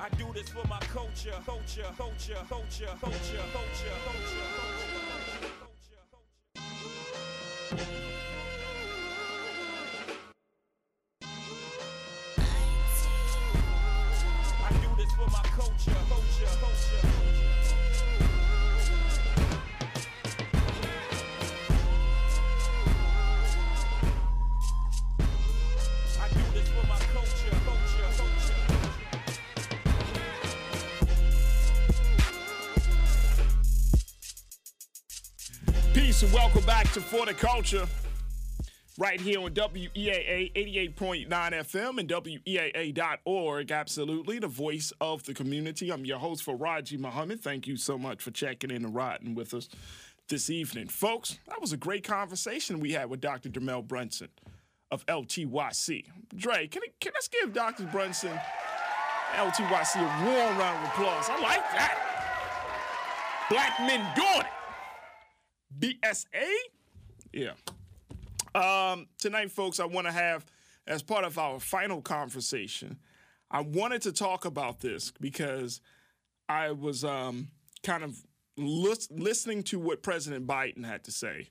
I do this for my culture, culture, culture, culture, culture, culture, culture. culture. And welcome back to For the Culture. Right here on WEAA 88.9 FM and WEAA.org. Absolutely, the voice of the community. I'm your host, for Faraji Muhammad. Thank you so much for checking in and riding with us this evening. Folks, that was a great conversation we had with Dr. Dermel Brunson of LTYC. Dre, can, I- can us give Dr. Brunson, LTYC, a warm round of applause? I like that. Black men doing it. BSA? Yeah. Um, tonight, folks, I want to have, as part of our final conversation, I wanted to talk about this because I was um, kind of lis- listening to what President Biden had to say.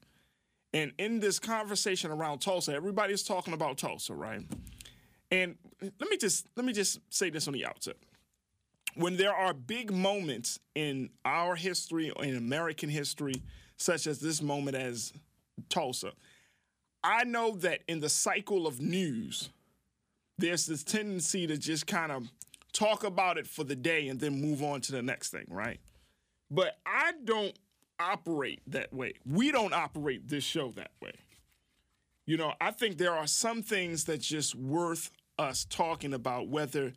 And in this conversation around Tulsa, everybody's talking about Tulsa, right? And let me just let me just say this on the outset. When there are big moments in our history in American history, such as this moment as Tulsa, I know that in the cycle of news, there's this tendency to just kind of talk about it for the day and then move on to the next thing, right? But I don't operate that way. We don't operate this show that way. You know, I think there are some things that's just worth us talking about, whether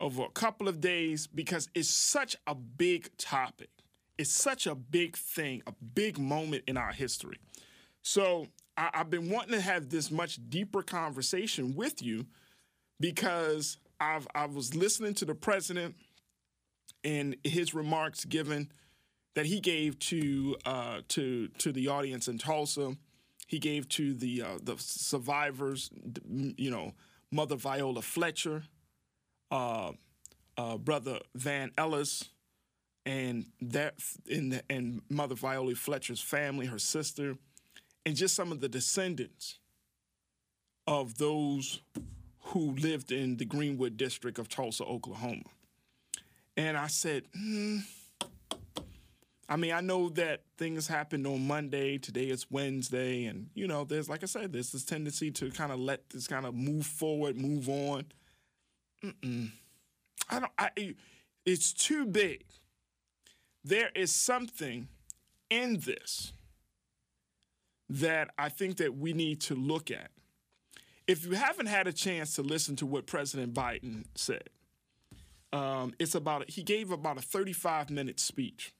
over a couple of days, because it's such a big topic. It's such a big thing, a big moment in our history. So I, I've been wanting to have this much deeper conversation with you because I've I was listening to the president and his remarks given that he gave to uh, to to the audience in Tulsa. He gave to the uh, the survivors, you know, Mother Viola Fletcher, uh, uh, Brother Van Ellis, and that and, and Mother Viola Fletcher's family, her sister, and just some of the descendants of those who lived in the Greenwood district of Tulsa, Oklahoma. And I said, hmm. I mean, I know that things happened on Monday. Today is Wednesday, and you know, there's like I said, there's this tendency to kind of let this kind of move forward, move on. Mm-mm. I don't. I. It's too big. There is something in this that I think that we need to look at. If you haven't had a chance to listen to what President Biden said, um, it's about he gave about a 35 minute speech.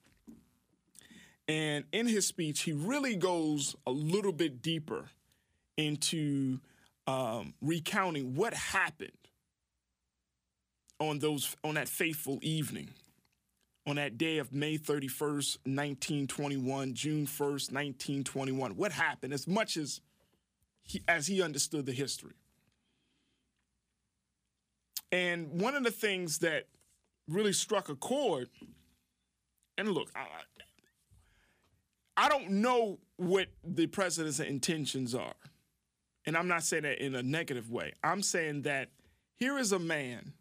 And in his speech, he really goes a little bit deeper into um, recounting what happened on those on that fateful evening, on that day of May 31st, 1921, June 1st, 1921. What happened? As much as he, as he understood the history. And one of the things that really struck a chord, and look, I, I don't know what the president's intentions are. And I'm not saying that in a negative way. I'm saying that here is a man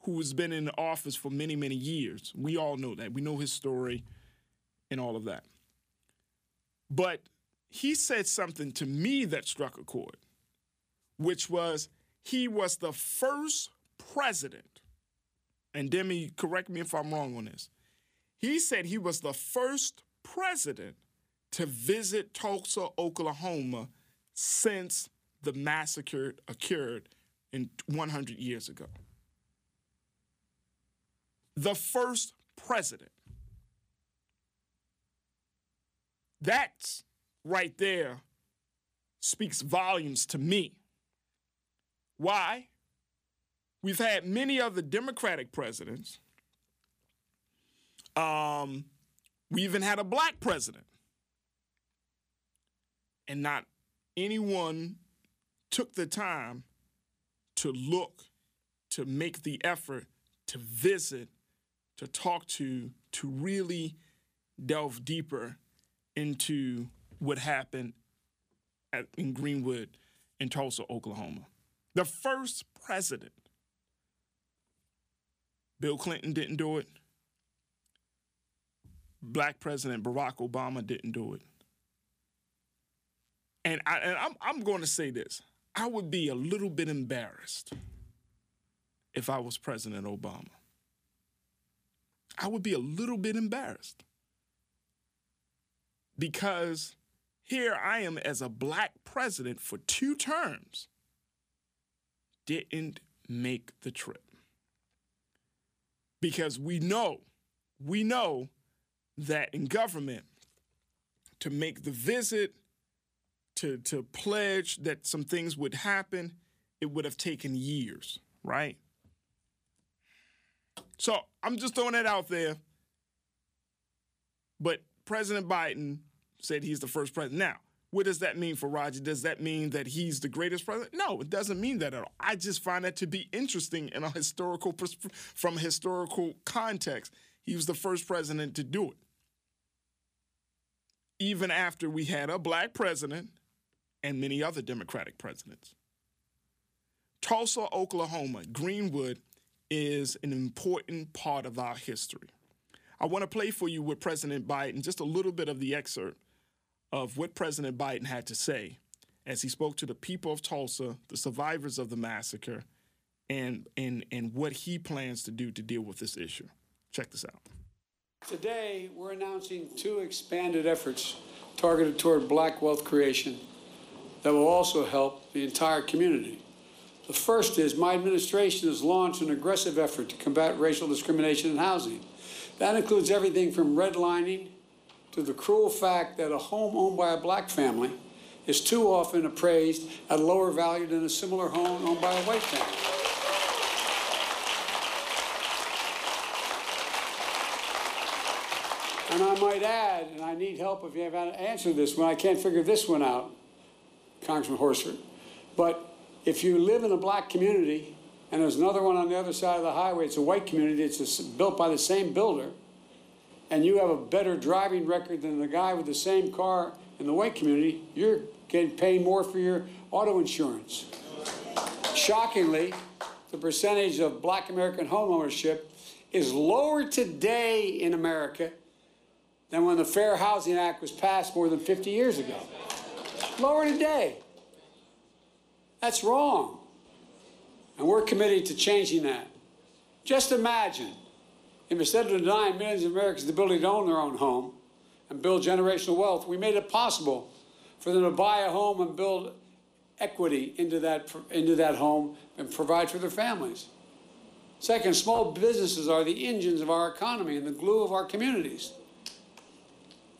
who has been in office for many, many years. We all know that. We know his story and all of that. But he said something to me that struck a chord, which was he was the first president, and Demi, correct me if I'm wrong on this. He said he was the first president to visit Tulsa, Oklahoma since the massacre occurred in 100 years ago. The first president. That's right there speaks volumes to me. Why? We've had many other Democratic presidents. Um, we even had a black president. And not anyone took the time to look, to make the effort to visit, to talk to, to really delve deeper into what happened at, in Greenwood in Tulsa, Oklahoma. The first president, Bill Clinton didn't do it. Black President Barack Obama didn't do it. And, I, and I'm, I'm going to say this I would be a little bit embarrassed if I was President Obama. I would be a little bit embarrassed because here I am as a black president for two terms, didn't make the trip. Because we know, we know that in government, to make the visit, to, to pledge that some things would happen, it would have taken years, right? So I'm just throwing that out there. But President Biden said he's the first president. Now, what does that mean for Roger? Does that mean that he's the greatest president? No, it doesn't mean that at all. I just find that to be interesting in a historical from a historical context. He was the first president to do it. Even after we had a black president and many other Democratic presidents. Tulsa, Oklahoma, Greenwood is an important part of our history. I want to play for you with President Biden just a little bit of the excerpt of what President Biden had to say as he spoke to the people of Tulsa, the survivors of the massacre, and, and, and what he plans to do to deal with this issue. Check this out. Today, we're announcing two expanded efforts targeted toward black wealth creation that will also help the entire community. The first is my administration has launched an aggressive effort to combat racial discrimination in housing. That includes everything from redlining to the cruel fact that a home owned by a black family is too often appraised at a lower value than a similar home owned by a white family. And I might add, and I need help if you have an answer to this one, I can't figure this one out, Congressman Horsford. But if you live in a black community and there's another one on the other side of the highway, it's a white community, it's built by the same builder, and you have a better driving record than the guy with the same car in the white community, you're getting paid more for your auto insurance. Shockingly, the percentage of black American homeownership is lower today in America than when the Fair Housing Act was passed more than 50 years ago. Lower today. That's wrong. And we're committed to changing that. Just imagine if instead of denying millions of Americans the ability to own their own home and build generational wealth, we made it possible for them to buy a home and build equity into that, into that home and provide for their families. Second, small businesses are the engines of our economy and the glue of our communities.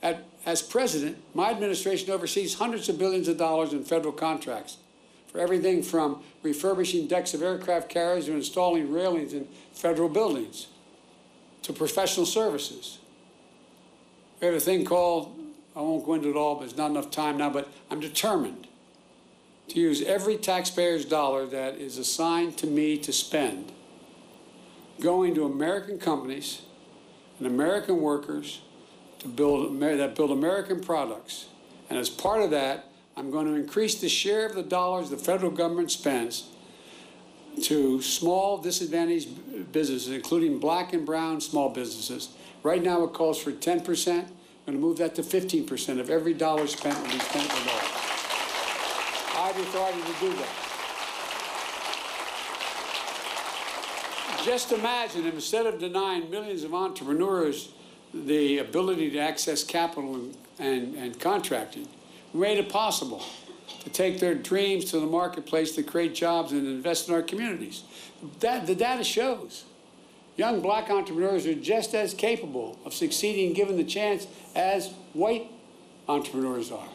At, as president, my administration oversees hundreds of billions of dollars in federal contracts for everything from refurbishing decks of aircraft carriers to installing railings in federal buildings to professional services. We have a thing called, I won't go into it all, but there's not enough time now, but I'm determined to use every taxpayer's dollar that is assigned to me to spend going to American companies and American workers to build that build American products. And as part of that, I'm going to increase the share of the dollars the federal government spends to small disadvantaged businesses, including black and brown small businesses. Right now it calls for 10%. I'm going to move that to 15% of every dollar spent will be spent with that. I have authority to do that. Just imagine instead of denying millions of entrepreneurs the ability to access capital and, and, and contracting, made it possible to take their dreams to the marketplace to create jobs and invest in our communities. That, the data shows young black entrepreneurs are just as capable of succeeding given the chance as white entrepreneurs are.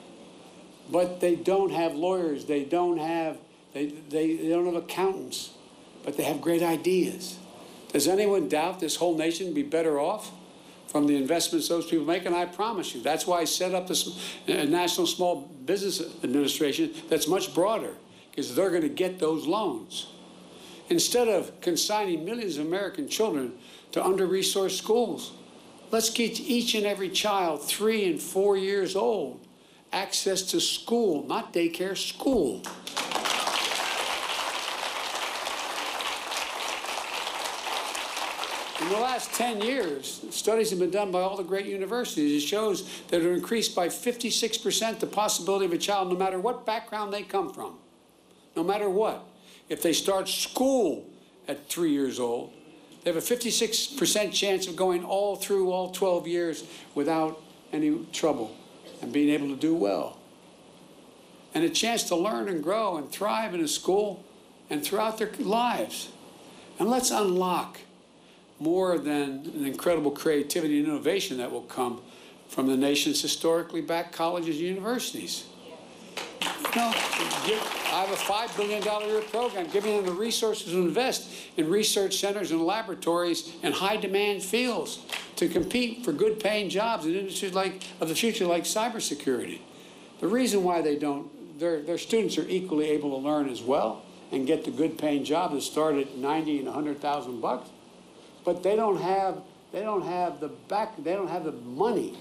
But they don't have lawyers, they don't have, they, they, they don't have accountants, but they have great ideas. Does anyone doubt this whole nation be better off from the investments those people make, and I promise you, that's why I set up this uh, National Small Business Administration that's much broader, because they're going to get those loans. Instead of consigning millions of American children to under resourced schools, let's get each and every child, three and four years old, access to school, not daycare, school. In the last 10 years, studies have been done by all the great universities. It shows that it increased by 56% the possibility of a child, no matter what background they come from, no matter what. If they start school at three years old, they have a 56% chance of going all through all 12 years without any trouble and being able to do well. And a chance to learn and grow and thrive in a school and throughout their lives. And let's unlock more than an incredible creativity and innovation that will come from the nation's historically Black colleges and universities. I have a $5 billion a year program giving them the resources to invest in research centers and laboratories in high demand fields to compete for good paying jobs in industries like, of the future like cybersecurity. The reason why they don't, their, their students are equally able to learn as well and get the good paying jobs that start at 90 and 100,000 bucks but they don't have they don't have the back they don't have the money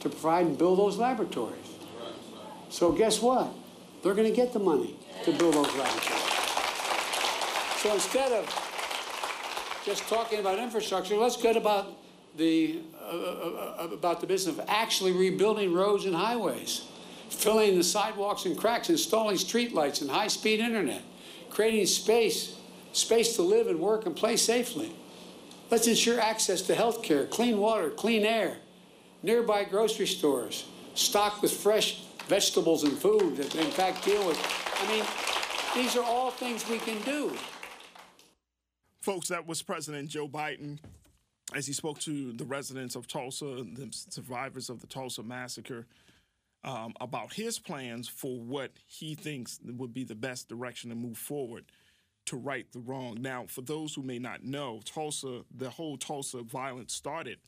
to provide and build those laboratories. So guess what? They're going to get the money to build those laboratories. So instead of just talking about infrastructure, let's get about the uh, uh, uh, about the business of actually rebuilding roads and highways, filling the sidewalks and cracks, installing streetlights and high-speed internet, creating space space to live and work and play safely. Let's ensure access to health care, clean water, clean air, nearby grocery stores, stocked with fresh vegetables and food that in fact deal with. I mean, these are all things we can do. Folks, that was President Joe Biden as he spoke to the residents of Tulsa, the survivors of the Tulsa massacre, um, about his plans for what he thinks would be the best direction to move forward to right the wrong. Now, for those who may not know, Tulsa, the whole Tulsa violence started,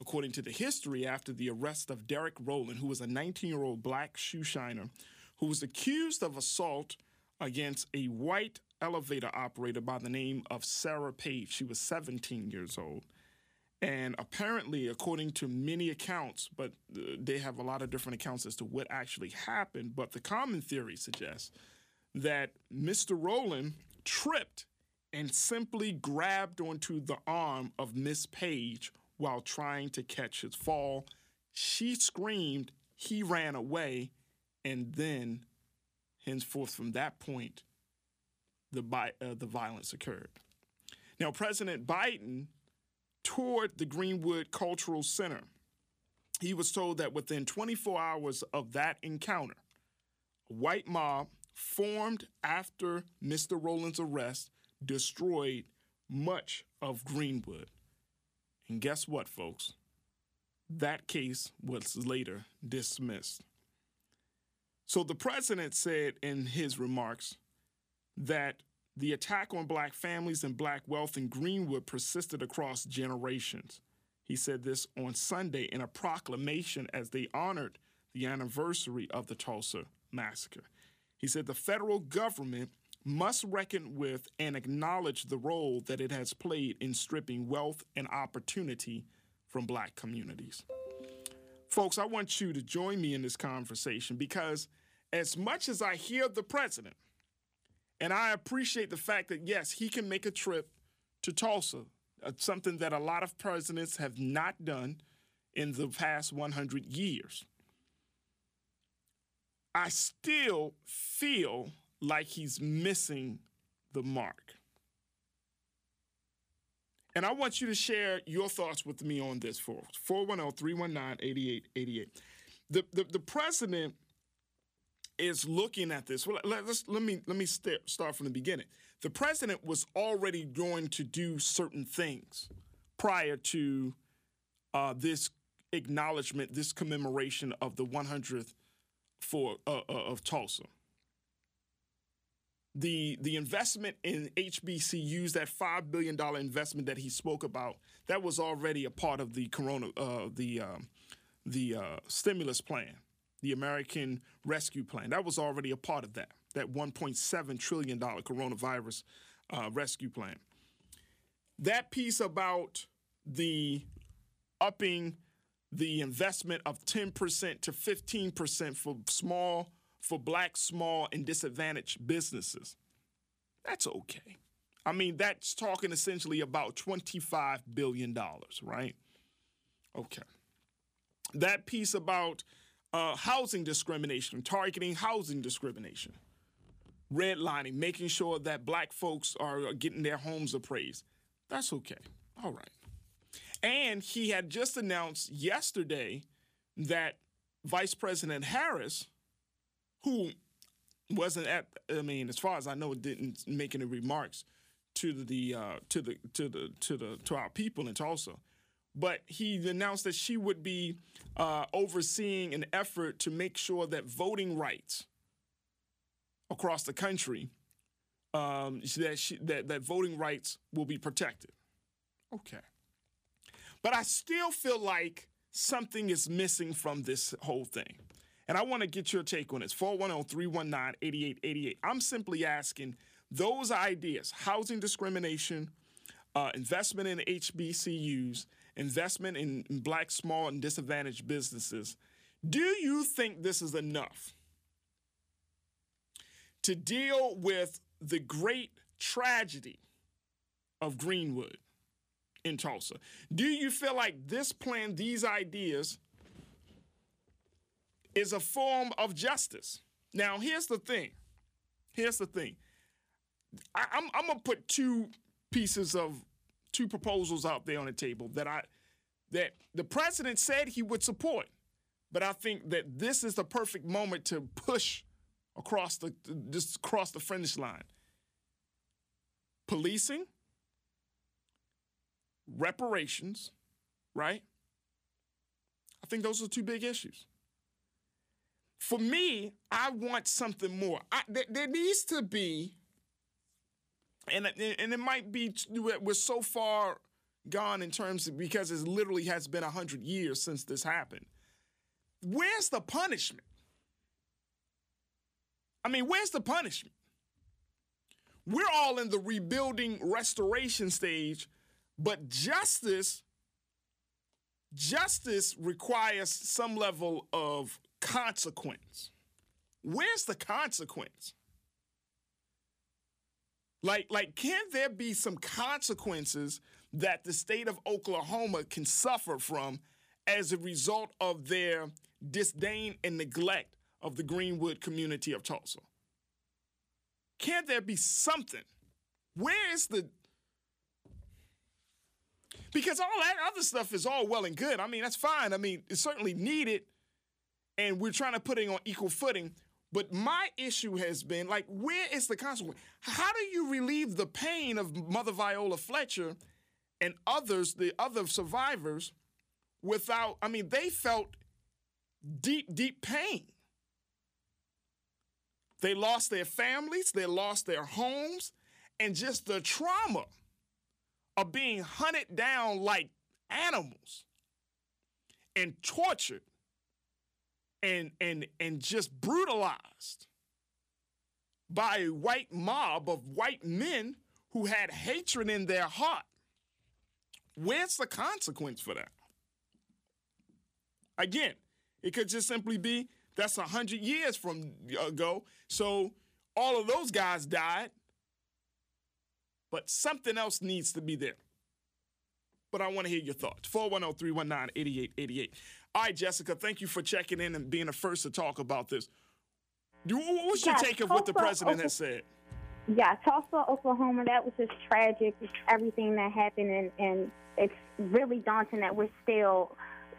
according to the history, after the arrest of Derek Rowland, who was a 19 year old black shoe shiner who was accused of assault against a white elevator operator by the name of Sarah Page. She was 17 years old. And apparently, according to many accounts, but uh, they have a lot of different accounts as to what actually happened, but the common theory suggests that Mr. Rowland tripped and simply grabbed onto the arm of Miss Page while trying to catch his fall. She screamed, he ran away, and then, henceforth, from that point, the, uh, the violence occurred. Now, President Biden toured the Greenwood Cultural Center. He was told that within 24 hours of that encounter, a white mob formed after Mr. Rowland's arrest destroyed much of Greenwood. And guess what, folks? That case was later dismissed. So the president said in his remarks that the attack on black families and black wealth in Greenwood persisted across generations. He said this on Sunday in a proclamation as they honored the anniversary of the Tulsa massacre. He said the federal government must reckon with and acknowledge the role that it has played in stripping wealth and opportunity from black communities. Folks, I want you to join me in this conversation because as much as I hear the president, and I appreciate the fact that, yes, he can make a trip to Tulsa, uh, something that a lot of presidents have not done in the past 100 years. I still feel like he's missing the mark. And I want you to share your thoughts with me on this, folks. 410 319 8888. The, president is looking at this. Well, let, us let me let me st- start from the beginning. The president was already going to do certain things prior to uh, this acknowledgement, this commemoration of the 100th for uh, uh, of Tulsa. The the investment in HBCUs, that five billion dollar investment that he spoke about, that was already a part of the corona uh, the um, the uh, stimulus plan, the American Rescue Plan. That was already a part of that. That 1.7 trillion dollar coronavirus uh, rescue plan. That piece about the upping the investment of 10% to 15% for small, for black, small, and disadvantaged businesses. That's okay. I mean, that's talking essentially about $25 billion, right? Okay. That piece about uh, housing discrimination, targeting housing discrimination, redlining, making sure that black folks are getting their homes appraised. That's okay. All right. And he had just announced yesterday that Vice President Harris, who wasn't at, I mean, as far as I know, didn't make any remarks to the uh, to the to the to the to our people in Tulsa, but he announced that she would be uh, overseeing an effort to make sure that voting rights across the country um, that, she, that that voting rights will be protected. Okay, but I still feel like something is missing from this whole thing. And I want to get your take on this 410 319 8888. I'm simply asking those ideas housing discrimination, uh, investment in HBCUs, investment in, in black, small, and disadvantaged businesses. Do you think this is enough to deal with the great tragedy of Greenwood in Tulsa? Do you feel like this plan, these ideas, is a form of justice? Now, here's the thing. Here's the thing. I, I'm, I'm gonna put two pieces of two proposals out there on the table that I that the president said he would support, but I think that this is the perfect moment to push across the just across the finish line. Policing, reparations, right? I think those are two big issues. For me, I want something more. I, there, there needs to be and and it might be we're so far gone in terms of because it literally has been 100 years since this happened where's the punishment i mean where's the punishment we're all in the rebuilding restoration stage but justice justice requires some level of consequence where's the consequence like, like, can there be some consequences that the state of Oklahoma can suffer from as a result of their disdain and neglect of the Greenwood community of Tulsa? Can't there be something? Where is the because all that other stuff is all well and good. I mean, that's fine. I mean, it's certainly needed, and we're trying to put it on equal footing. But my issue has been like, where is the consequence? How do you relieve the pain of Mother Viola Fletcher and others, the other survivors, without, I mean, they felt deep, deep pain. They lost their families, they lost their homes, and just the trauma of being hunted down like animals and tortured and and and just brutalized by a white mob of white men who had hatred in their heart. Where's the consequence for that? Again, it could just simply be that's a hundred years from ago. So all of those guys died, but something else needs to be there. But I want to hear your thoughts. 410 319 8888. All right, Jessica, thank you for checking in and being the first to talk about this. What's your take of what the president has said? Yeah, Tulsa, Oklahoma, that was just tragic, everything that happened, and, and it's really daunting that we're still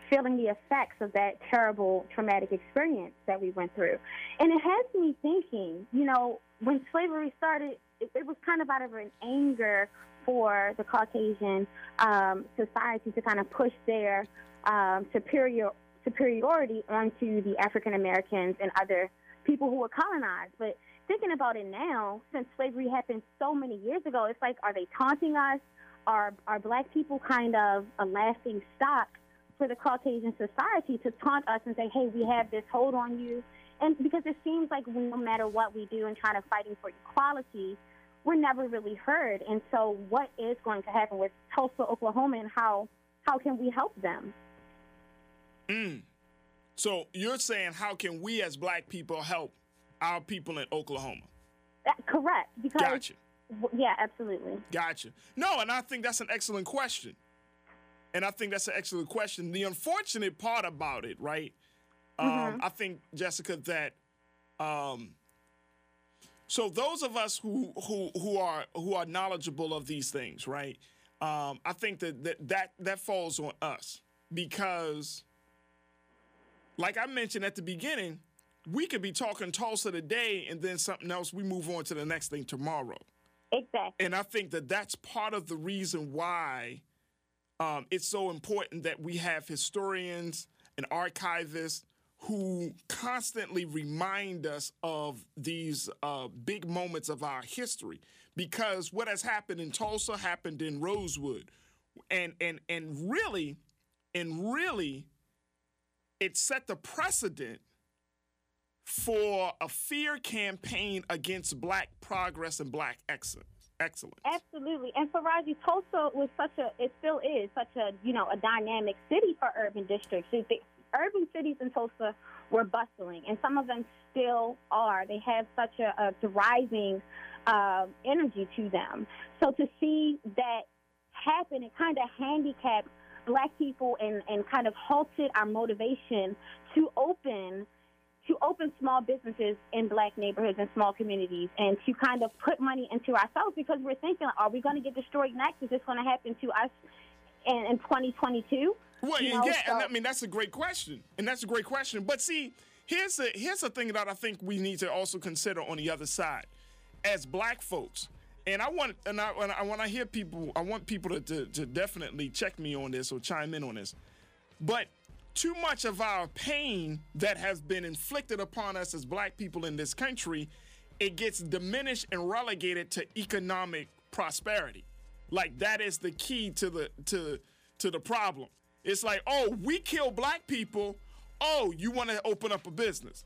feeling the effects of that terrible traumatic experience that we went through. And it has me thinking, you know, when slavery started, it, it was kind of out of an anger for the Caucasian um, society to kind of push their um, superior superiority onto the African Americans and other people who were colonized. But thinking about it now, since slavery happened so many years ago, it's like, are they taunting us? Are are black people kind of a lasting stock for the Caucasian society to taunt us and say, hey, we have this hold on you? And because it seems like no matter what we do in trying to fighting for equality, we're never really heard. And so, what is going to happen with Tulsa, Oklahoma, and how how can we help them? Mm. So you're saying how can we as black people help our people in Oklahoma? That, correct. Because Gotcha. w- yeah, absolutely. Gotcha. No, and I think that's an excellent question. And I think that's an excellent question. The unfortunate part about it, right? Um, I think Jessica that um, so those of us who who who are who are knowledgeable of these things, right? Um, I think that, that that that falls on us because, like I mentioned at the beginning, we could be talking Tulsa today, and then something else. We move on to the next thing tomorrow. Exactly. And I think that that's part of the reason why um, it's so important that we have historians and archivists who constantly remind us of these uh, big moments of our history. Because what has happened in Tulsa happened in Rosewood, and and and really, and really, it set the precedent for a fear campaign against black progress and black excellence. Excellence. Absolutely. And Faraji, Tulsa was such a, it still is such a, you know, a dynamic city for urban districts. Urban cities in Tulsa were bustling, and some of them still are. They have such a, a thriving uh, energy to them. So to see that happen, it kind of handicapped black people and, and kind of halted our motivation to open to open small businesses in black neighborhoods and small communities and to kind of put money into ourselves because we're thinking, are we going to get destroyed next? Is this going to happen to us in, in 2022? Well, You and know, yeah, and I mean that's a great question, and that's a great question. But see, here's the here's the thing that I think we need to also consider on the other side, as black folks. And I want and I when I, when I hear people, I want people to, to to definitely check me on this or chime in on this. But too much of our pain that has been inflicted upon us as black people in this country, it gets diminished and relegated to economic prosperity. Like that is the key to the to to the problem. It's like, oh, we kill black people. Oh, you want to open up a business?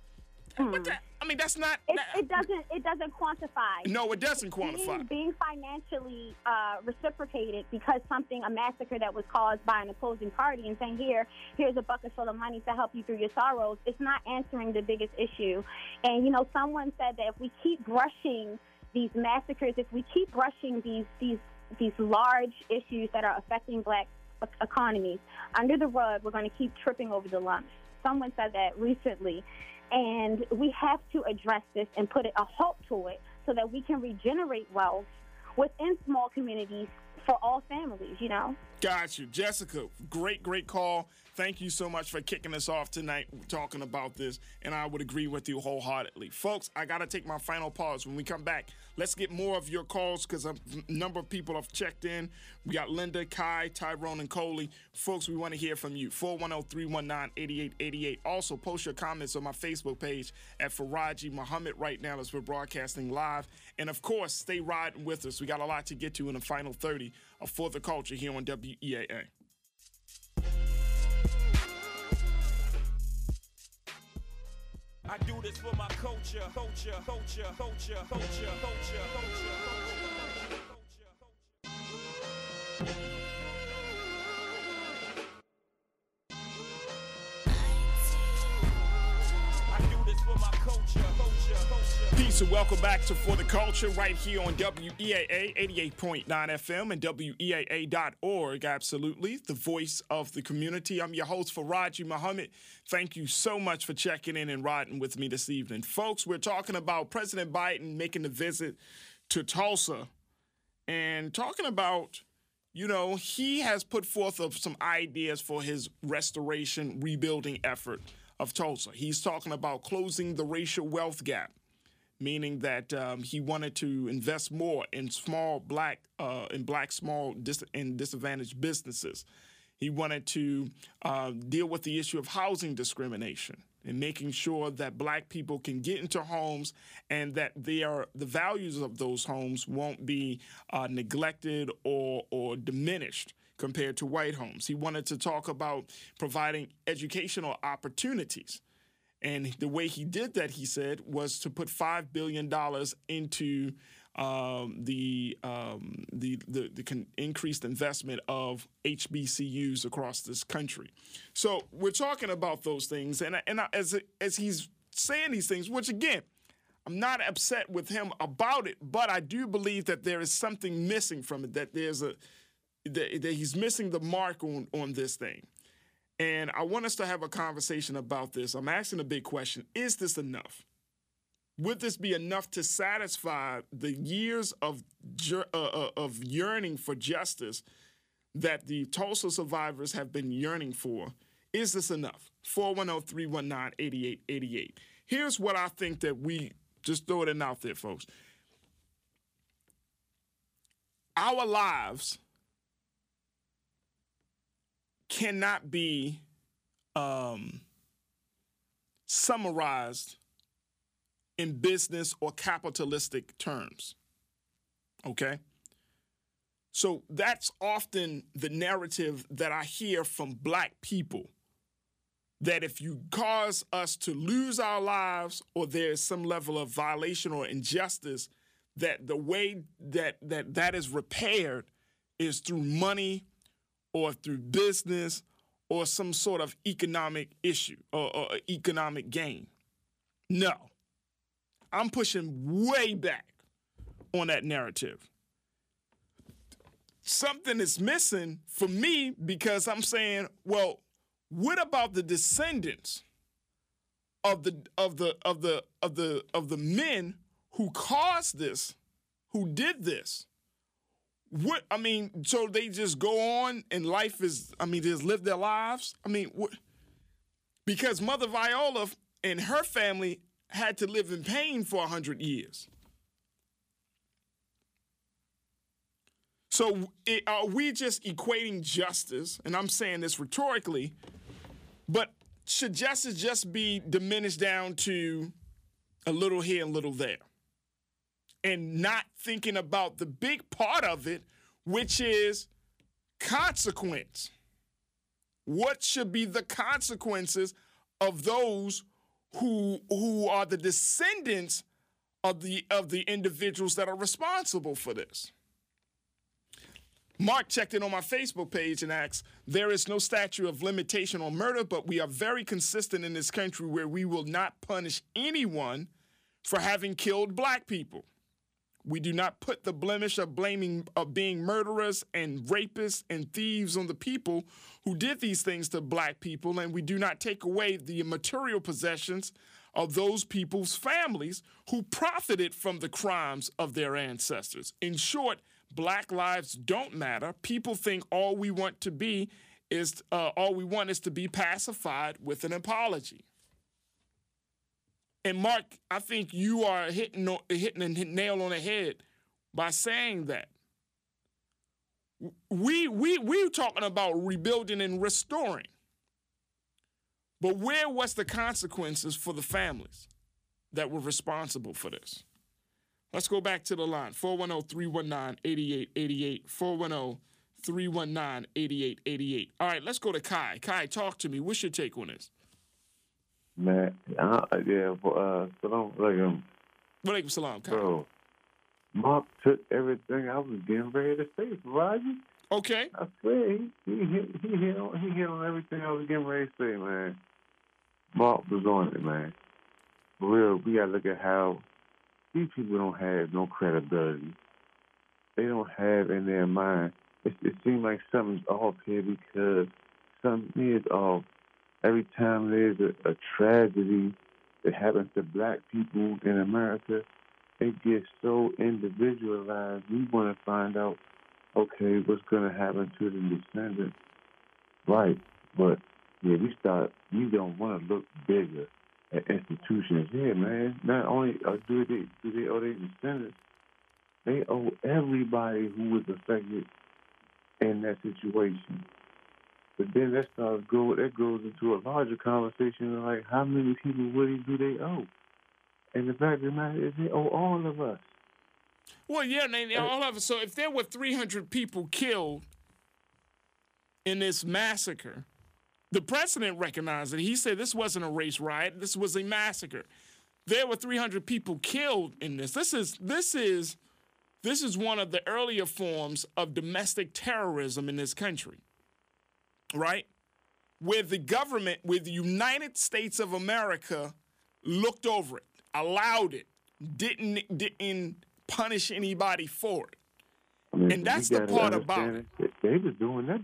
But that, I mean, that's not. It, that- it doesn't it doesn't quantify. no, it doesn't quantify. Being, being financially uh, reciprocated because something a massacre that was caused by an opposing party and saying here here's a bucket full of money to help you through your sorrows it's not answering the biggest issue and you know someone said that if we keep brushing these massacres if we keep brushing these these these large issues that are affecting black economies under the rug we're going to keep tripping over the lumps someone said that recently and we have to address this and put a halt to it so that we can regenerate wealth within small communities for all families, you know? Got you. Jessica, great, great call. Thank you so much for kicking us off tonight talking about this. And I would agree with you wholeheartedly. Folks, I got to take my final pause. When we come back, let's get more of your calls because a number of people have checked in. We got Linda, Kai, Tyrone, and Coley. Folks, we want to hear from you. 410 319 8888. Also, post your comments on my Facebook page at Faraji Muhammad right now as we're broadcasting live. And of course, stay riding with us. We got a lot to get to in the final 30 of For the Culture here on WEAA. I do this for my culture, culture, culture, culture, culture, culture, culture. culture. Peace and welcome back to For the Culture right here on WEAA 88.9 FM and WEAA.org. Absolutely, the voice of the community. I'm your host, Faraji Muhammad. Thank you so much for checking in and riding with me this evening. Folks, we're talking about President Biden making the visit to Tulsa and talking about you know, he has put forth some ideas for his restoration, rebuilding effort of Tulsa. He's talking about closing the racial wealth gap, meaning that um, he wanted to invest more in small black, uh, in black small dis- and disadvantaged businesses. He wanted to uh, deal with the issue of housing discrimination and making sure that black people can get into homes and that they are, the values of those homes won't be uh, neglected or, or diminished compared to white homes. He wanted to talk about providing educational opportunities. And the way he did that, he said, was to put $5 billion into um, the, um, the the the con- increased investment of HBCUs across this country. So we're talking about those things, and and as as he's saying these things, which again. I'm not upset with him about it, but I do believe that there is something missing from it. That there's a that, that he's missing the mark on on this thing. And I want us to have a conversation about this. I'm asking a big question: Is this enough? Would this be enough to satisfy the years of uh, uh, of yearning for justice that the Tulsa survivors have been yearning for? Is this enough? 410-319-8888. Here's what I think that we just throw it in out there, folks. Our lives cannot be um, summarized in business or capitalistic terms. Okay? So that's often the narrative that I hear from black people that if you cause us to lose our lives or there's some level of violation or injustice that the way that that that is repaired is through money or through business or some sort of economic issue or, or economic gain. No. I'm pushing way back on that narrative. Something is missing for me because I'm saying, well, what about the descendants of the of the of the of the of the men who caused this, who did this? What I mean, so they just go on and life is I mean, just live their lives? I mean, what because Mother Viola and her family had to live in pain for 100 years. So it, are we just equating justice, and I'm saying this rhetorically, but should justice just be diminished down to a little here and little there? And not thinking about the big part of it, which is consequence. What should be the consequences of those who who are the descendants of the of the individuals that are responsible for this. Mark checked in on my Facebook page and asked, There is no statute of limitation on murder, but we are very consistent in this country where we will not punish anyone for having killed black people. We do not put the blemish of blaming of being murderers and rapists and thieves on the people who did these things to black people, and we do not take away the material possessions of those people's families who profited from the crimes of their ancestors. In short, black lives don't matter. People think all we want to be is uh, all we want is to be pacified with an apology. And Mark, I think you are hitting hitting a nail on the head by saying that. We we we're talking about rebuilding and restoring. But where was the consequences for the families that were responsible for this? Let's go back to the line 410 319 8888. 410 319 8888. All right, let's go to Kai. Kai, talk to me. What's your take on this? Man, uh, yeah, uh, salam alaikum. Walaikum salam, Bro, Mark took everything I was getting ready to say, Roger. Okay. I swear, he, he, hit, he, hit on, he hit on everything I was getting ready to say, man. Mark was on it, man. For real, we gotta look at how these people don't have no credibility. They don't have in their mind. It, it seems like something's off here because something is off every time there's a, a tragedy that happens to black people in America, it gets so individualized. We want to find out, okay, what's going to happen to the descendants. Right. But, yeah, we start, we don't want to look bigger at institutions. Yeah, man. Not only uh, do they do they owe their descendants, they owe everybody who was affected in that situation. But then that starts go that goes into a larger conversation like how many people really do they owe? And the fact of the matter is they owe all of us. Well, yeah, they, uh, all of us. So if there were 300 people killed in this massacre, the president recognized it. He said this wasn't a race riot. This was a massacre. There were 300 people killed in this. This is this is this is one of the earlier forms of domestic terrorism in this country, right? Where the government, where the United States of America looked over it, allowed it, didn't didn't punish anybody for it. I mean, And that's the part about understand it. They was doing that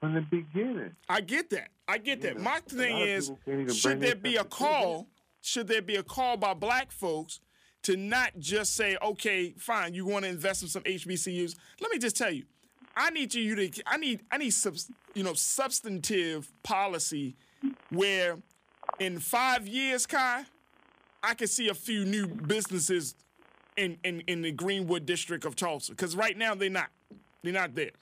from the beginning. I get that. I get that. Yeah. My thing is, people can't even should there be a call? Should there be a call by black folks to not just say, okay, fine, you want to invest in some HBCUs? Let me just tell you, I need you to, I need, I need, subs, you know, substantive policy where in five years, Kai, I can see a few new businesses in, in, in the Greenwood district of Tulsa. Because right now they're not. They're not there.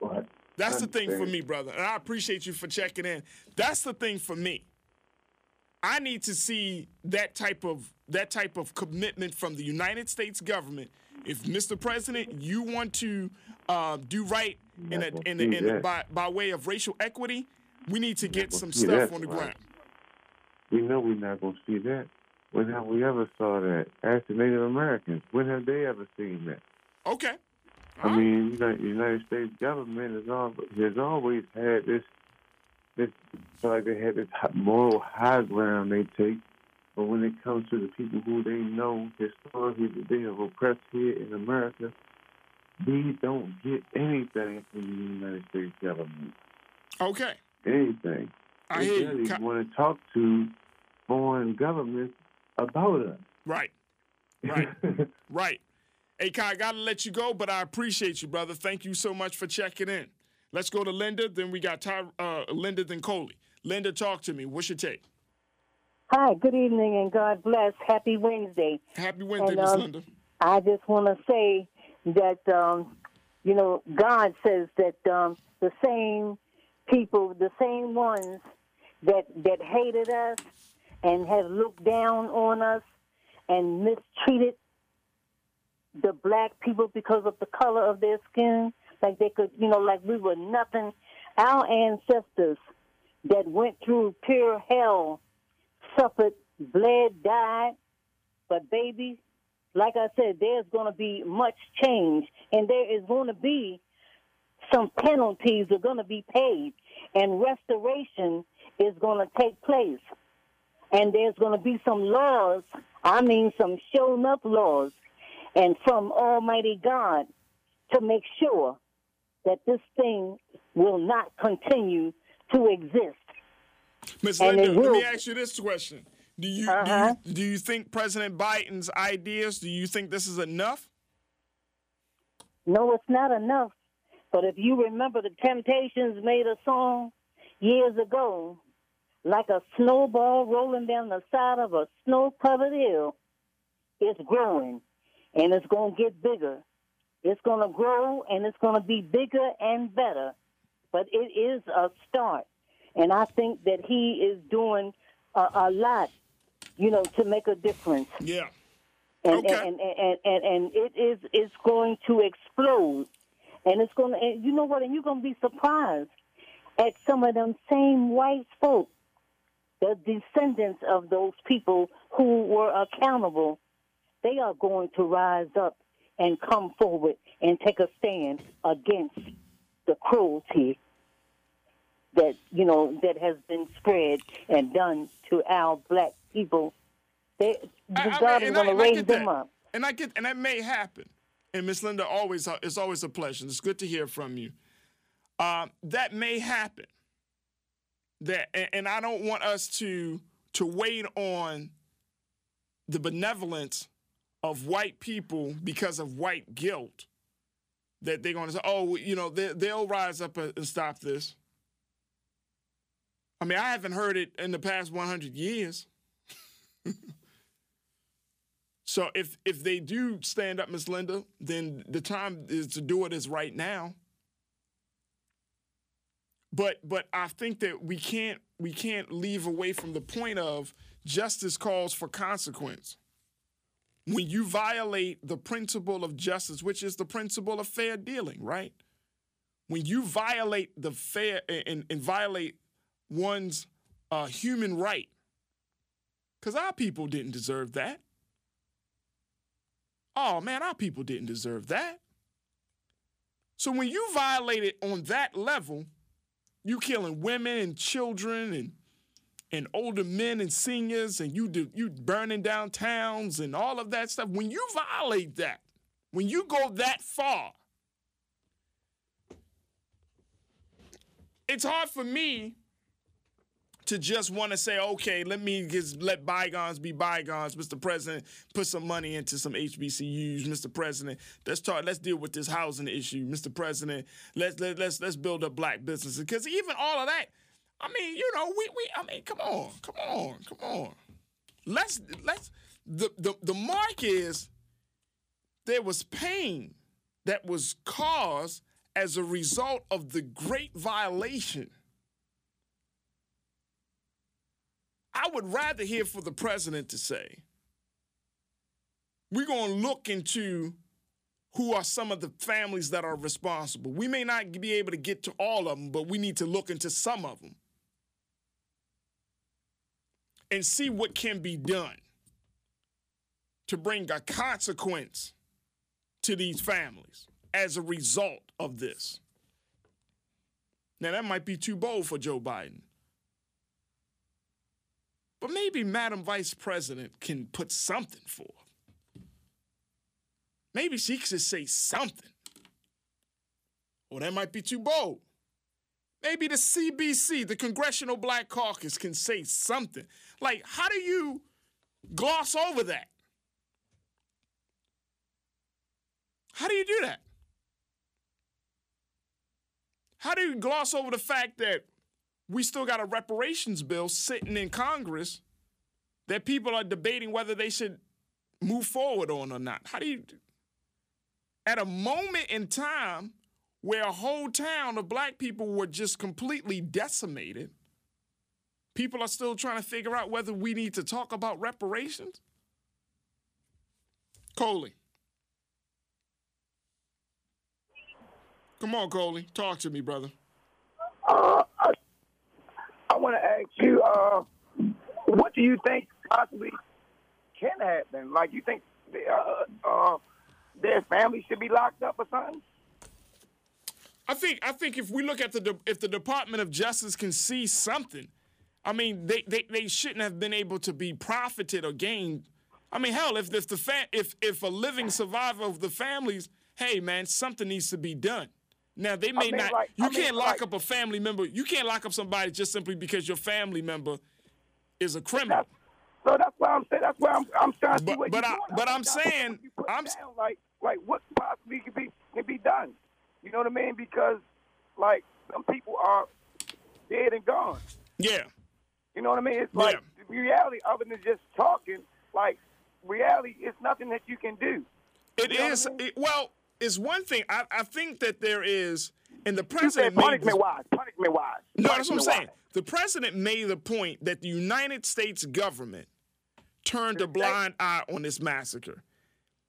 But That's the thing for me, brother. And I appreciate you for checking in. That's the thing for me. I need to see that type of that type of commitment from the United States government. If Mr. President, you want to uh, do right in a, in, a, in a, by by way of racial equity, we need to get some stuff that, on the right. ground. We know we're not going to see that. When have we ever saw that? Ask the Native Americans. When have they ever seen that? Okay. I mean, you know, the United States government has, has always had this, this, like they had this moral high ground they take. But when it comes to the people who they know historically that they have oppressed here in America, we don't get anything from the United States government. Okay. Anything. I they hear you. Ca- want to talk to foreign governments about us. Right. Right. Right. Hey, Kai, I gotta let you go, but I appreciate you, brother. Thank you so much for checking in. Let's go to Linda. Then we got Ty, uh, Linda, then Coley. Linda, talk to me. What's your take? Hi, good evening, and God bless. Happy Wednesday. Happy Wednesday, And, Miss um, Linda. I just want to say that, um, you know, God says that um, the same people, the same ones that that hated us and have looked down on us and mistreated the black people because of the color of their skin, like they could, you know, like we were nothing. Our ancestors that went through pure hell suffered, bled, died, but baby, like I said, there's going to be much change, and there is going to be some penalties are going to be paid, and restoration is going to take place, and there's going to be some laws. I mean, some shown up laws, and from Almighty God to make sure that this thing will not continue to exist. And Linda, let me ask you this question. Do you, Uh-huh. do you do you think President Biden's ideas, do you think this is enough? No, it's not enough. But if you remember, the Temptations made a song years ago, like a snowball rolling down the side of a snow covered hill. It's growing and it's going to get bigger. It's going to grow and it's going to be bigger and better. But it is a start. And I think that he is doing a, a lot, you know, to make a difference Yeah. and Okay. and, and, and, and and it is it's going to explode, and it's going to and you know what? And you're going to be surprised at some of them same white folk, the descendants of those people who were accountable. They are going to rise up and come forward and take a stand against the cruelty that you know that has been spread and done to our black people. They, I- God is going to raise them that. up. And I get, and that may happen. And Miss Linda, always, uh, it's always a pleasure. It's good to hear from you. Um, that may happen. That, and, and I don't want us to to wait on the benevolence of white people because of white guilt. That they're going to say, oh, you know, they, they'll rise up and stop this. I mean, I haven't heard it in the past 100 years. So if if they do stand up, Miss Linda, then the time is to do it is right now. But but I think that we can't we can't leave away from the point of justice calls for consequence. When you violate the principle of justice, which is the principle of fair dealing, right? When you violate the fair and, and violate one's uh, human right, because our people didn't deserve that. oh man, our people didn't deserve that. So when you violate it on that level, you killing women and children and and older men and seniors, and you do, you burning down towns and all of that stuff. When you violate that, when you go that far, it's hard for me to just want to say, okay, let me just let bygones be bygones, Mr. President. Put some money into some HBCUs, Mr. President. Let's talk. Let's deal with this housing issue, Mr. President. Let's let, let's let's build up black businesses because even all of that. I mean, you know, we we. I mean, come on, come on, come on. Let's let's. The the the mark is there was pain that was caused as a result of the great violation. I would rather hear for the president to say, we're going to look into who are some of the families that are responsible. We may not be able to get to all of them, but we need to look into some of them and see what can be done to bring a consequence to these families as a result of this. Now, that might be too bold for Joe Biden. But maybe Madam Vice President can put something forth. Maybe she could say something. Or that might be too bold. Maybe the CBC, the Congressional Black Caucus, can say something. Like, how do you gloss over that? How do you do that? How do you gloss over the fact that we still got a reparations bill sitting in Congress that people are debating whether they should move forward on or not? How do you, at a moment in time where a whole town of black people were just completely decimated, people are still trying to figure out whether we need to talk about reparations? Coley. Come on, Coley. Talk to me, brother. Uh, I, want to ask you, uh, what do you think possibly can happen? Like, you think uh, uh, their family should be locked up or something? I think I think if we look at the de- if the Department of Justice can see something, I mean they, they, they shouldn't have been able to be profited or gained. I mean hell if if the fa- if if a living survivor of the families, hey man, something needs to be done. Now they may mean, not. like- you I can't lock like- up a family member. You can't lock up somebody just simply because your family member is a criminal. That's, so that's why I'm saying. That's why I'm, I'm trying to see what but you're I- doing. but I'm I'm trying to see saying- what you put I'm down, like like what possibly can be can be done. You know what I mean? Because like some people are dead and gone. Yeah. You know what I mean? It's like the reality other than just talking. Like reality, it's nothing that you can do. It You know what I mean? it- well, it's one thing. I, I think that there is, and the You president made this- punishment wise, punishment wise. No, that's what I'm saying. The president made the point that the United States government turned a blind eye on this massacre.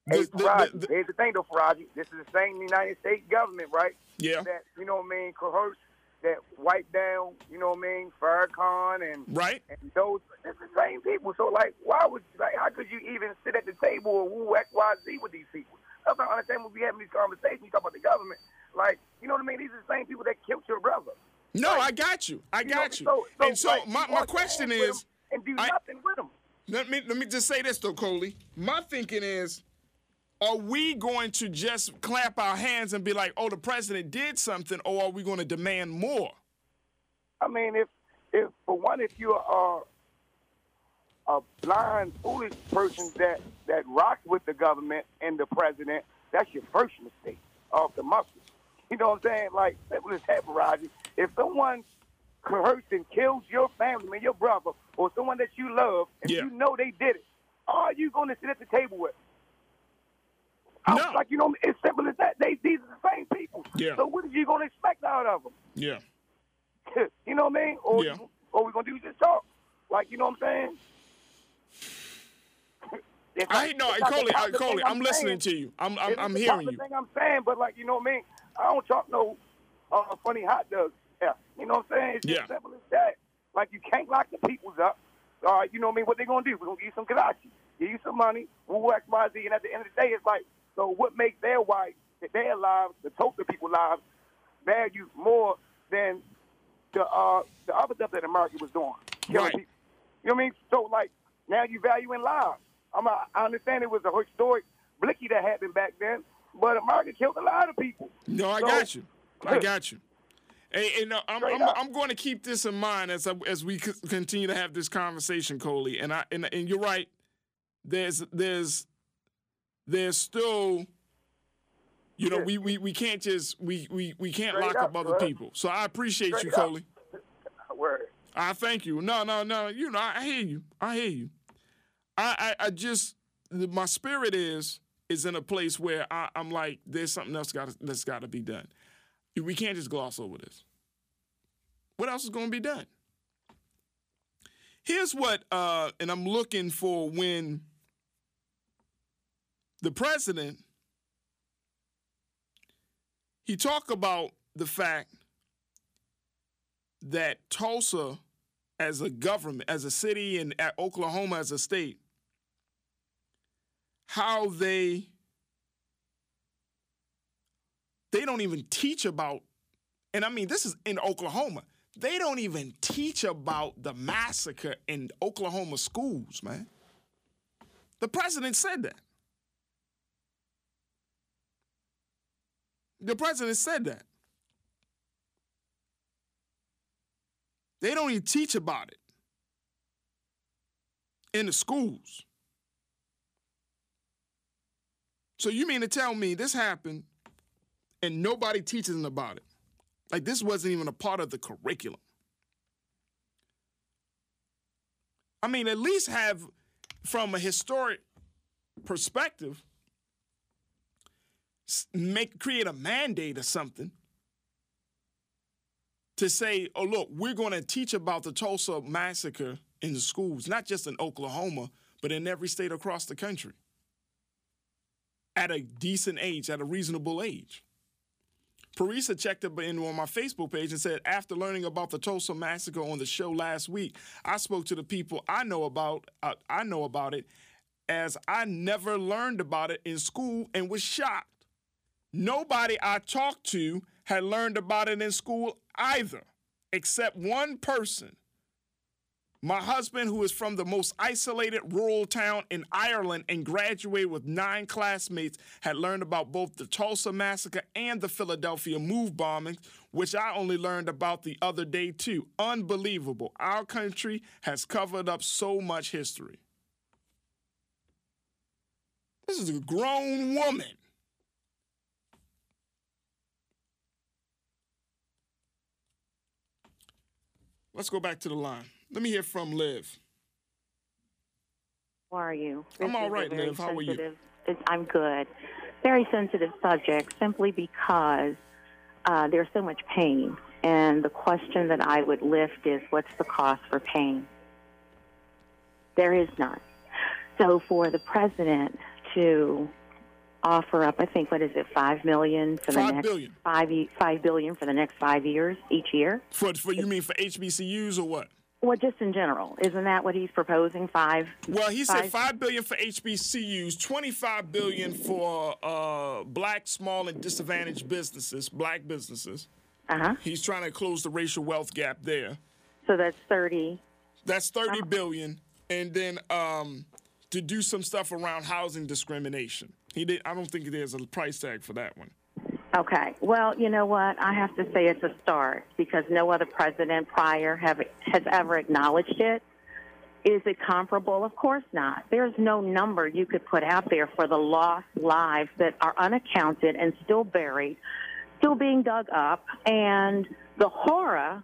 Hey, The- the- Faraji, the- the- here's the thing though, Faraji. This is the same United States government, right? Yeah. That you know what I mean, coerced, that wiped down, you know what I mean, Farrakhan and right. and those. It's the same people. So like, why would like how could you even sit at the table or woo X Y Z with these people? That's not understand when we having these conversations. You talk about the government, like you know what I mean. These are the same people that killed your brother. No, Like, I got you. I you know, got you. so- so, and so like, my, my question is, and do I- nothing with them. let me let me just say this though, Coley. My thinking is, are we going to just clap our hands and be like, "Oh, the president did something," or are we going to demand more? I mean, if if for one, if you are a blind, foolish person that that rocks with the government and the president, that's your first mistake off the muscle. You know what I'm saying? Like simple as that, Roger. If someone coerces and kills your family, man, your brother, or someone that you love, and Yeah. you know they did it, are you going to sit at the table with? I was Like you know, it's simple as that. They these are the same people. Yeah. So what are you going to expect out of them? Yeah. you know what I mean? Or, Yeah. or we're going to do just talk. Like, you know what I'm saying? It's I like- no, it's Coley, I, Coley, thing I'm listening to you. I'm I'm, I'm hearing you. thing I'm saying, but like, you know what I mean? I don't talk no uh, funny hot dogs. Yeah. You know what I'm saying? It's just Yeah. simple as that. Like, you can't lock the peoples up. All right, you know what I mean? What they going to do? We're going to give you some Kadashi. give you some money, We woo X, Y, Z, and at the end of the day, it's like, so what makes their white, their lives, the total people lives, value more than the uh, the other stuff that America was doing, killing Right. people. You know what I mean? So like now you valuing lives. I'm a, I understand it was a historic blicky that happened back then, but America killed a lot of people. No, I So- got you. I got you. Hey, and uh, I'm, I'm. I'm going to keep this in mind as I, as we c- continue to have this conversation, Coley. And I and, and you're right. There's there's there's still, you know, we, we we can't just we we we can't Straight lock up, up other bro. people. So I appreciate you, Straight up. Coley. Word. I thank you. No, no, no. You know, I hear you. I hear you. I, I, I just my spirit is is in a place where I, I'm like, there's something else got that's got to be done. We can't just gloss over this. What else is going to be done? Here's what, uh, and I'm looking for when the president he talked about the fact that Tulsa, as a government, as a city, and Oklahoma as a state, how they they don't even teach about, and I mean this is in Oklahoma. They don't even teach about the massacre in Oklahoma schools, man. The president said that. The president said that. They don't even teach about it in the schools. So you mean to tell me this happened and nobody teaches them about it? Like this wasn't even a part of the curriculum. I mean, at least have from a historic perspective, make create a mandate or something to say, oh, look, we're going to teach about the Tulsa massacre in the schools, not just in Oklahoma, but in every state across the country at a decent age, at a reasonable age. Parisa checked up in on my Facebook page and said, after learning about the Tulsa massacre on the show last week, I spoke to the people I know about. Uh, I know about it, as I never learned about it in school and was shocked. Nobody I talked to had learned about it in school either, except one person. My husband, who is from the most isolated rural town in Ireland and graduated with nine classmates, had learned about both the Tulsa massacre and the Philadelphia move bombings, which I only learned about the other day, too. Unbelievable. Our country has covered up so much history. This is a grown woman. Let's go back to the line. Let me hear from Liv. How are you? I'm all right, all is a right, Liv. How are you? I'm good. Very sensitive subject simply because uh, there's so much pain. And the question that I would lift is what's the cost for pain? There is none. So for the president to offer up, I think, what is it, five million for the next billion. five five billion for the next five years each year? For, for you mean for HBCUs or what? Well, just in general, isn't that what he's proposing? Five? Well, he said Five. five billion for HBCUs, twenty-five billion for uh, black, small, and disadvantaged businesses, black businesses. Uh huh. He's trying to close the racial wealth gap there. So that's thirty. That's thirty billion, and then um, to do some stuff around housing discrimination. He did. I don't think there's a price tag for that one. Okay. Well, you know what? I have to say it's a start because no other president prior have has ever acknowledged it. Is it comparable? Of course not. There's no number you could put out there for the lost lives that are unaccounted and still buried, still being dug up, and the horror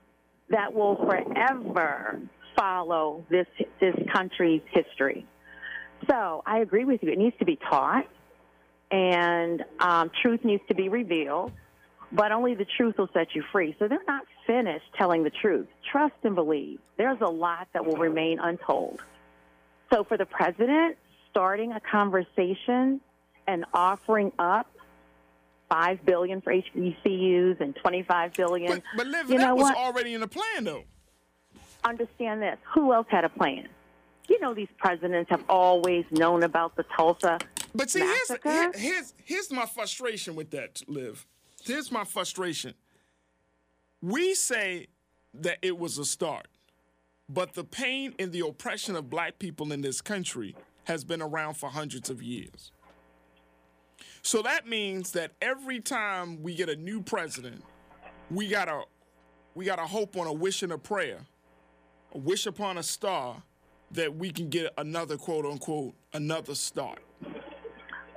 that will forever follow this this country's history. So I agree with you. It needs to be taught and um, truth needs to be revealed, but only the truth will set you free. So they're not finished telling the truth. Trust and believe. There's a lot that will remain untold. So for the president, starting a conversation and offering up five billion for HBCUs and twenty-five billion. But, but Liv, you that know was what? already in the plan, though. Understand this. Who else had a plan? you know, these presidents have always known about the Tulsa But see, here's, massacre. here's here's my frustration with that, Liv. Here's my frustration. We say that it was a start, but the pain and the oppression of black people in this country has been around for hundreds of years. So that means that every time we get a new president, we gotta we gotta hope on a wish and a prayer, a wish upon a star, that we can get another quote unquote another start.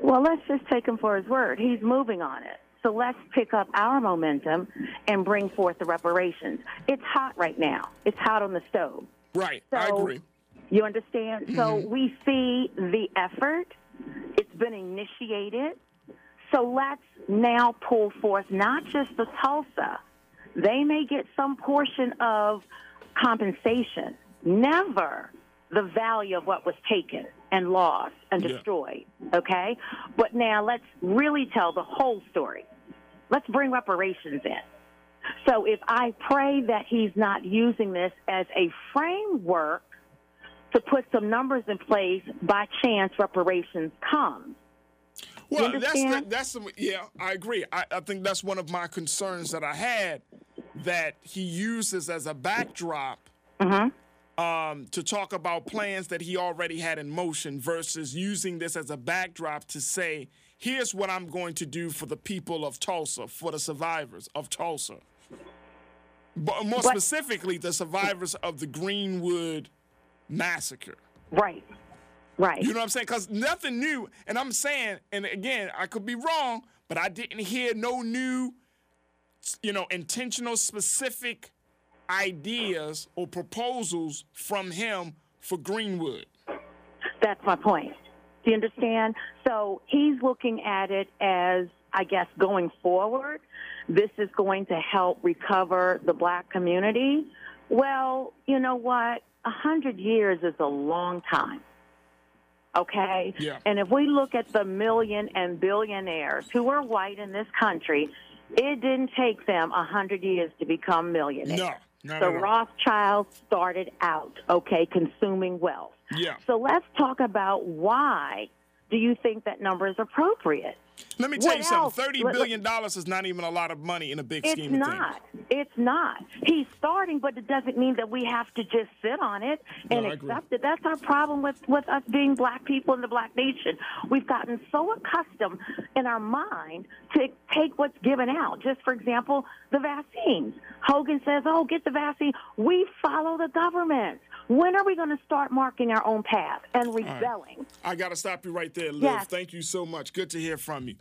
Well, let's just take him for his word. He's moving on it. So let's pick up our momentum and bring forth the reparations. It's hot right now. It's hot on the stove. Right, I agree. You understand? So Mm-hmm. we see the effort. It's been initiated. So let's now pull forth not just the Tulsa. They may get some portion of compensation, never the value of what was taken and lost and Yeah. destroyed. Okay? But now let's really tell the whole story. Let's bring reparations in. So if I pray that he's not using this as a framework to put some numbers in place, by chance reparations come. Well, that's the, that's some, yeah, I agree. I, I think that's one of my concerns that I had that he uses as a backdrop Mm-hmm. Um, to talk about plans that he already had in motion versus using this as a backdrop to say, here's what I'm going to do for the people of Tulsa, for the survivors of Tulsa. But more But- specifically, the survivors of the Greenwood massacre. Right. Right. You know what I'm saying? Because nothing new. And I'm saying, and again, I could be wrong, but I didn't hear no new, you know, intentional, specific ideas or proposals from him for Greenwood. That's my point. Do you understand? So he's looking at it as, I guess, going forward, this is going to help recover the black community. Well, you know what? A hundred years is a long time. Okay? Yeah. And if we look at the million and billionaires who are white in this country, it didn't take them a hundred years to become millionaires. No, not the. Rothschilds started out, okay, consuming wealth. Yeah. So let's talk about why do you think that number is appropriate? Let me tell What you something. else? Thirty billion dollars is not even a lot of money in a big It's scheme of not. It's not. He's starting, but it doesn't mean that we have to just sit on it and No, accept it. That's our problem with, with us being black people in the black nation. We've gotten so accustomed in our mind to take what's given out. Just for example, the vaccines. Hogan says, oh, get the vaccine. We follow the government. When are we going to start marking our own path and rebelling? I got to stop you right there, Liv. Yes. Thank you so much. Good to hear from you.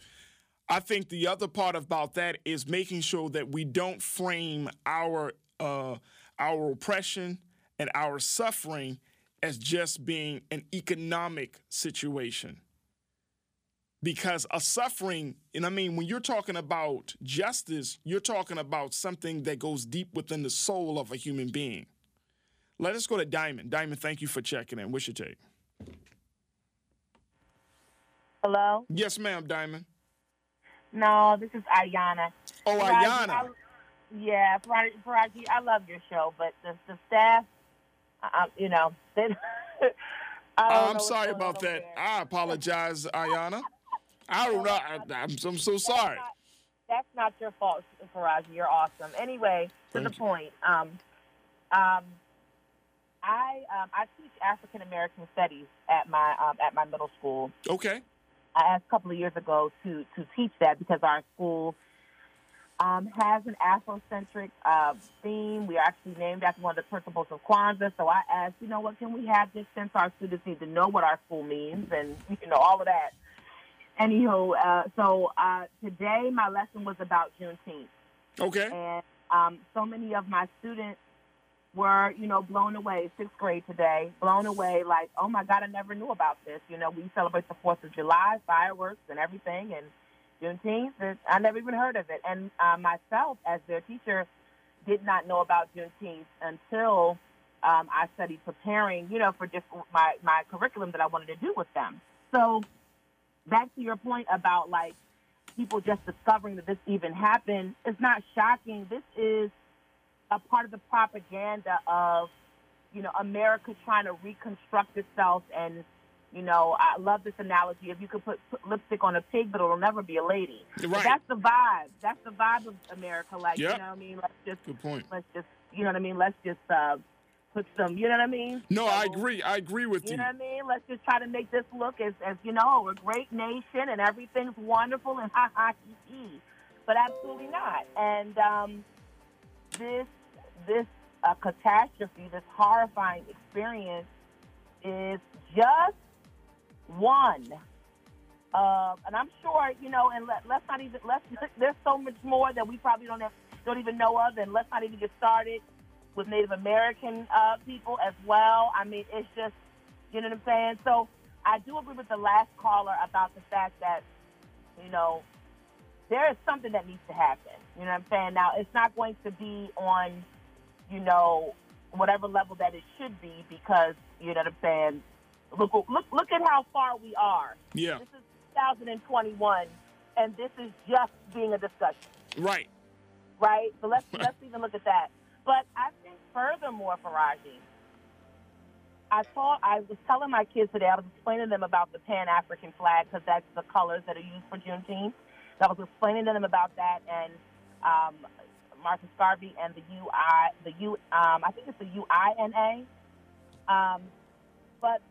I think the other part about that is making sure that we don't frame our uh, our oppression and our suffering as just being an economic situation. Because a suffering, and I mean, when you're talking about justice, you're talking about something that goes deep within the soul of a human being. Let us go to Diamond. Diamond, thank you for checking in. What's your take? Hello? Yes, ma'am, Diamond. No, this is Ayana. Oh, Faraji, Ayana. I- yeah, Faraji, Faraji, I love your show, but the, the staff, uh, you know, they, know I'm what's sorry about that. there. I apologize, Ayana. I don't know. I, I'm, I'm so sorry. That's not your fault, Faraji. You're awesome. Anyway, to Thank the you. point. Um, um, I um, I teach African American studies at my um, at my middle school. Okay. I asked a couple of years ago to to teach that because our school um, has an Afrocentric uh, theme. We are actually named after one of the principles of Kwanzaa. So I asked, you know what, can we have this since our students need to know what our school means and you know all of that. Anywho, uh, so uh, today my lesson was about Juneteenth Okay. and um, so many of my students were, you know, blown away. Sixth grade today, blown away. Like, oh my God, I never knew about this. You know, we celebrate the Fourth of July, fireworks and everything, and Juneteenth. and I never even heard of it. And uh, myself, as their teacher, did not know about Juneteenth until um, I studied preparing, you know, for just my my curriculum that I wanted to do with them. So, back to your point about like people just discovering that this even happened, it's not shocking. This is a part of the propaganda of, you know, America trying to reconstruct itself and you know, I love this analogy. If you could put, put lipstick on a pig, but it'll never be a lady. But Right. that's the vibe. That's the vibe of America. Like, Yep. you know what I mean? Let's just, Good point. let's just, you know what I mean? Let's just uh, put some, you know what I mean? No, I agree. I agree with You you. know what I mean? Let's just try to make this look as, as you know, we're a great nation and everything's wonderful and ha ha hee hee. But absolutely not. And um, this this uh, catastrophe, this horrifying experience, is just one. Uh, and I'm sure, you know, and let, let's not even let's. There's so much more that we probably don't have, don't even know of, and let's not even get started with Native American uh, people as well. I mean, it's just, you know what I'm saying. So I do agree with the last caller about the fact that, you know, there is something that needs to happen. You know what I'm saying? Now, it's not going to be on, you know, whatever level that it should be because, you know what I'm saying? Look, look, look at how far we are. Yeah. This is 2021, and this is just being a discussion, Right. right? So let's let's even look at that. But I think furthermore, Faraji, I thought I was telling my kids today. I was explaining to them about the Pan African flag because that's the colors that are used for Juneteenth. I was explaining to them about that, and um, Marcus Garvey and the UI, the U, um, I think it's the UINA. Um, but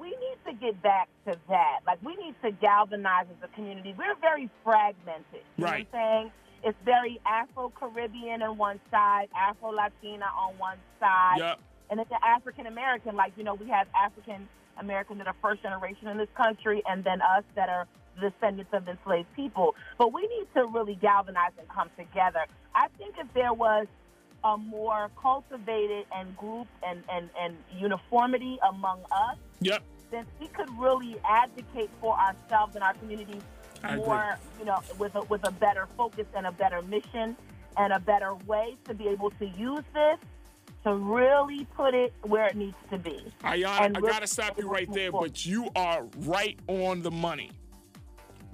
we need to get back to that. Like we need to galvanize as a community. We're very fragmented. You Right. know what I'm saying? It's very Afro Caribbean on one side, Afro Latina on one side, Yep. and then the African American. Like you know, we have African American that are first generation in this country, and then us that are descendants of enslaved people. But we need to really galvanize and come together. I think if there was a more cultivated and group and, and, and uniformity among us, Yep. then we could really advocate for ourselves and our communities more, you know, with a, with a better focus and a better mission and a better way to be able to use this to really put it where it needs to be. Ayana, I gotta stop you right there, forward. but you are right on the money.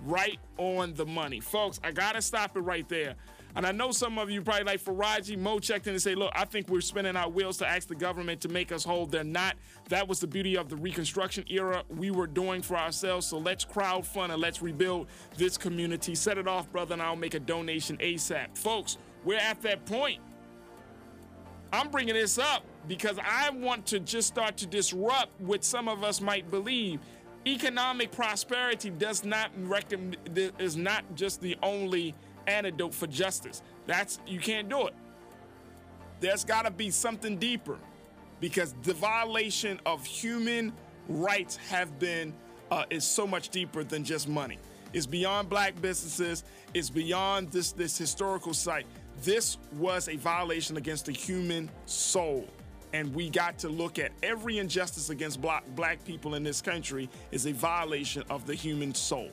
Right on the money. Folks, I gotta stop it right there. And I know some of you probably like Faraji, Mo checked in and say, look, I think we're spinning our wheels to ask the government to make us whole. They're not. That was the beauty of the Reconstruction era we were doing for ourselves. So let's crowdfund and let's rebuild this community. Set it off, brother, and I'll make a donation ASAP. Folks, we're at that point. I'm bringing this up because I want to just start to disrupt what some of us might believe. Economic prosperity does not is not just the only antidote for justice. That's you can't do it. There's got to be something deeper because the violation of human rights have been uh, is so much deeper than just money. It's beyond black businesses. It's beyond this this historical site. This was a violation against the human soul. And we got to look at every injustice against black, black people in this country is a violation of the human soul.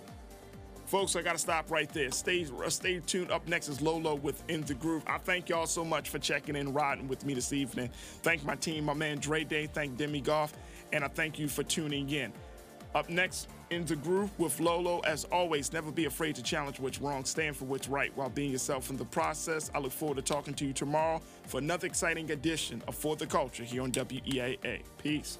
Folks, I got to stop right there. Stay, uh, stay tuned. Up next is Lolo with In the Groove. I thank y'all so much for checking in, riding with me this evening. Thank my team, my man Dre Day. Thank Demi Goff. And I thank you for tuning in. Up next, In the Groove with Lolo. As always, never be afraid to challenge what's wrong. Stand for what's right while being yourself in the process. I look forward to talking to you tomorrow for another exciting edition of For the Culture here on WEAA. Peace.